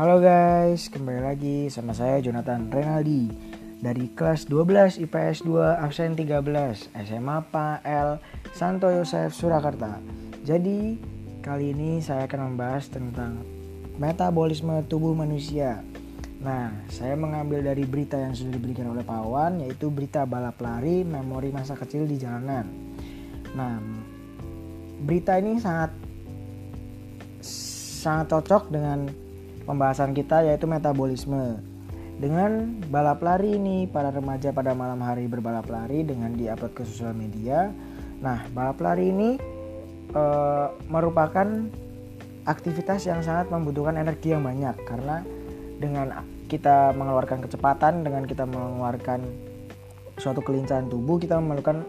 Halo guys, kembali lagi sama saya Jonathan Renaldi dari kelas 12 IPS 2 absen 13 SMA PAL Santo Yosef Surakarta. Jadi kali ini saya akan membahas tentang metabolisme tubuh manusia. Nah, saya mengambil dari berita yang sudah diberikan oleh Pawan yaitu berita balap lari memori masa kecil di jalanan. Nah, berita ini sangat sangat cocok dengan pembahasan kita yaitu metabolisme. Dengan balap lari ini, para remaja pada malam hari berbalap lari dengan diupload ke sosial media. Nah, balap lari ini e, merupakan aktivitas yang sangat membutuhkan energi yang banyak karena dengan kita mengeluarkan kecepatan, dengan kita mengeluarkan suatu kelincahan tubuh, kita memerlukan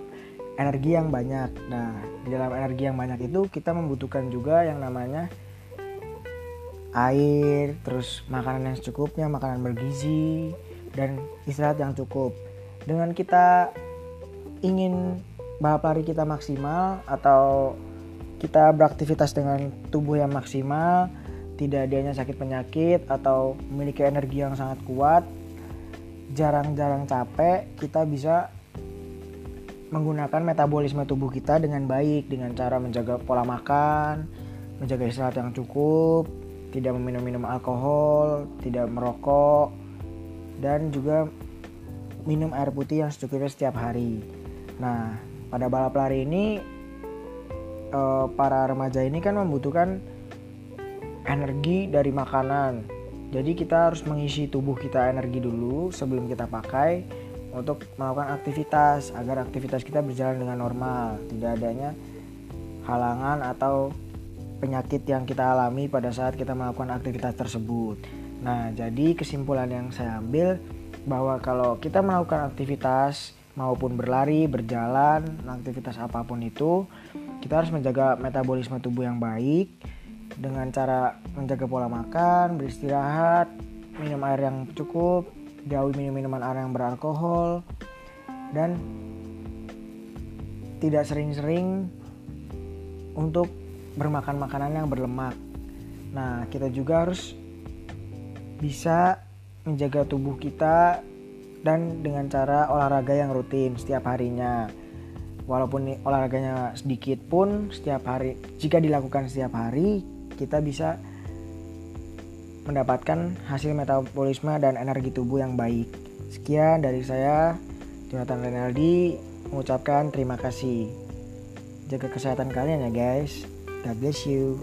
energi yang banyak. Nah, di dalam energi yang banyak itu kita membutuhkan juga yang namanya air, terus makanan yang secukupnya, makanan bergizi, dan istirahat yang cukup. Dengan kita ingin balap lari kita maksimal atau kita beraktivitas dengan tubuh yang maksimal, tidak adanya sakit penyakit atau memiliki energi yang sangat kuat, jarang-jarang capek, kita bisa menggunakan metabolisme tubuh kita dengan baik dengan cara menjaga pola makan, menjaga istirahat yang cukup, tidak meminum-minum alkohol, tidak merokok, dan juga minum air putih yang secukupnya setiap hari. Nah, pada balap lari ini eh, para remaja ini kan membutuhkan energi dari makanan. Jadi kita harus mengisi tubuh kita energi dulu sebelum kita pakai untuk melakukan aktivitas agar aktivitas kita berjalan dengan normal, tidak adanya halangan atau penyakit yang kita alami pada saat kita melakukan aktivitas tersebut. Nah, jadi kesimpulan yang saya ambil bahwa kalau kita melakukan aktivitas maupun berlari, berjalan, aktivitas apa pun itu, kita harus menjaga metabolisme tubuh yang baik dengan cara menjaga pola makan, beristirahat, minum air yang cukup, jauhi minum-minuman air yang beralkohol, dan tidak sering-sering untuk bermakan makanan yang berlemak. Nah, kita juga harus bisa menjaga tubuh kita dan dengan cara olahraga yang rutin setiap harinya. Walaupun olahraganya sedikit pun setiap hari jika dilakukan setiap hari kita bisa mendapatkan hasil metabolisme dan energi tubuh yang baik. Sekian dari saya Jonathan Renaldi mengucapkan terima kasih. Jaga kesehatan kalian ya guys. God bless you.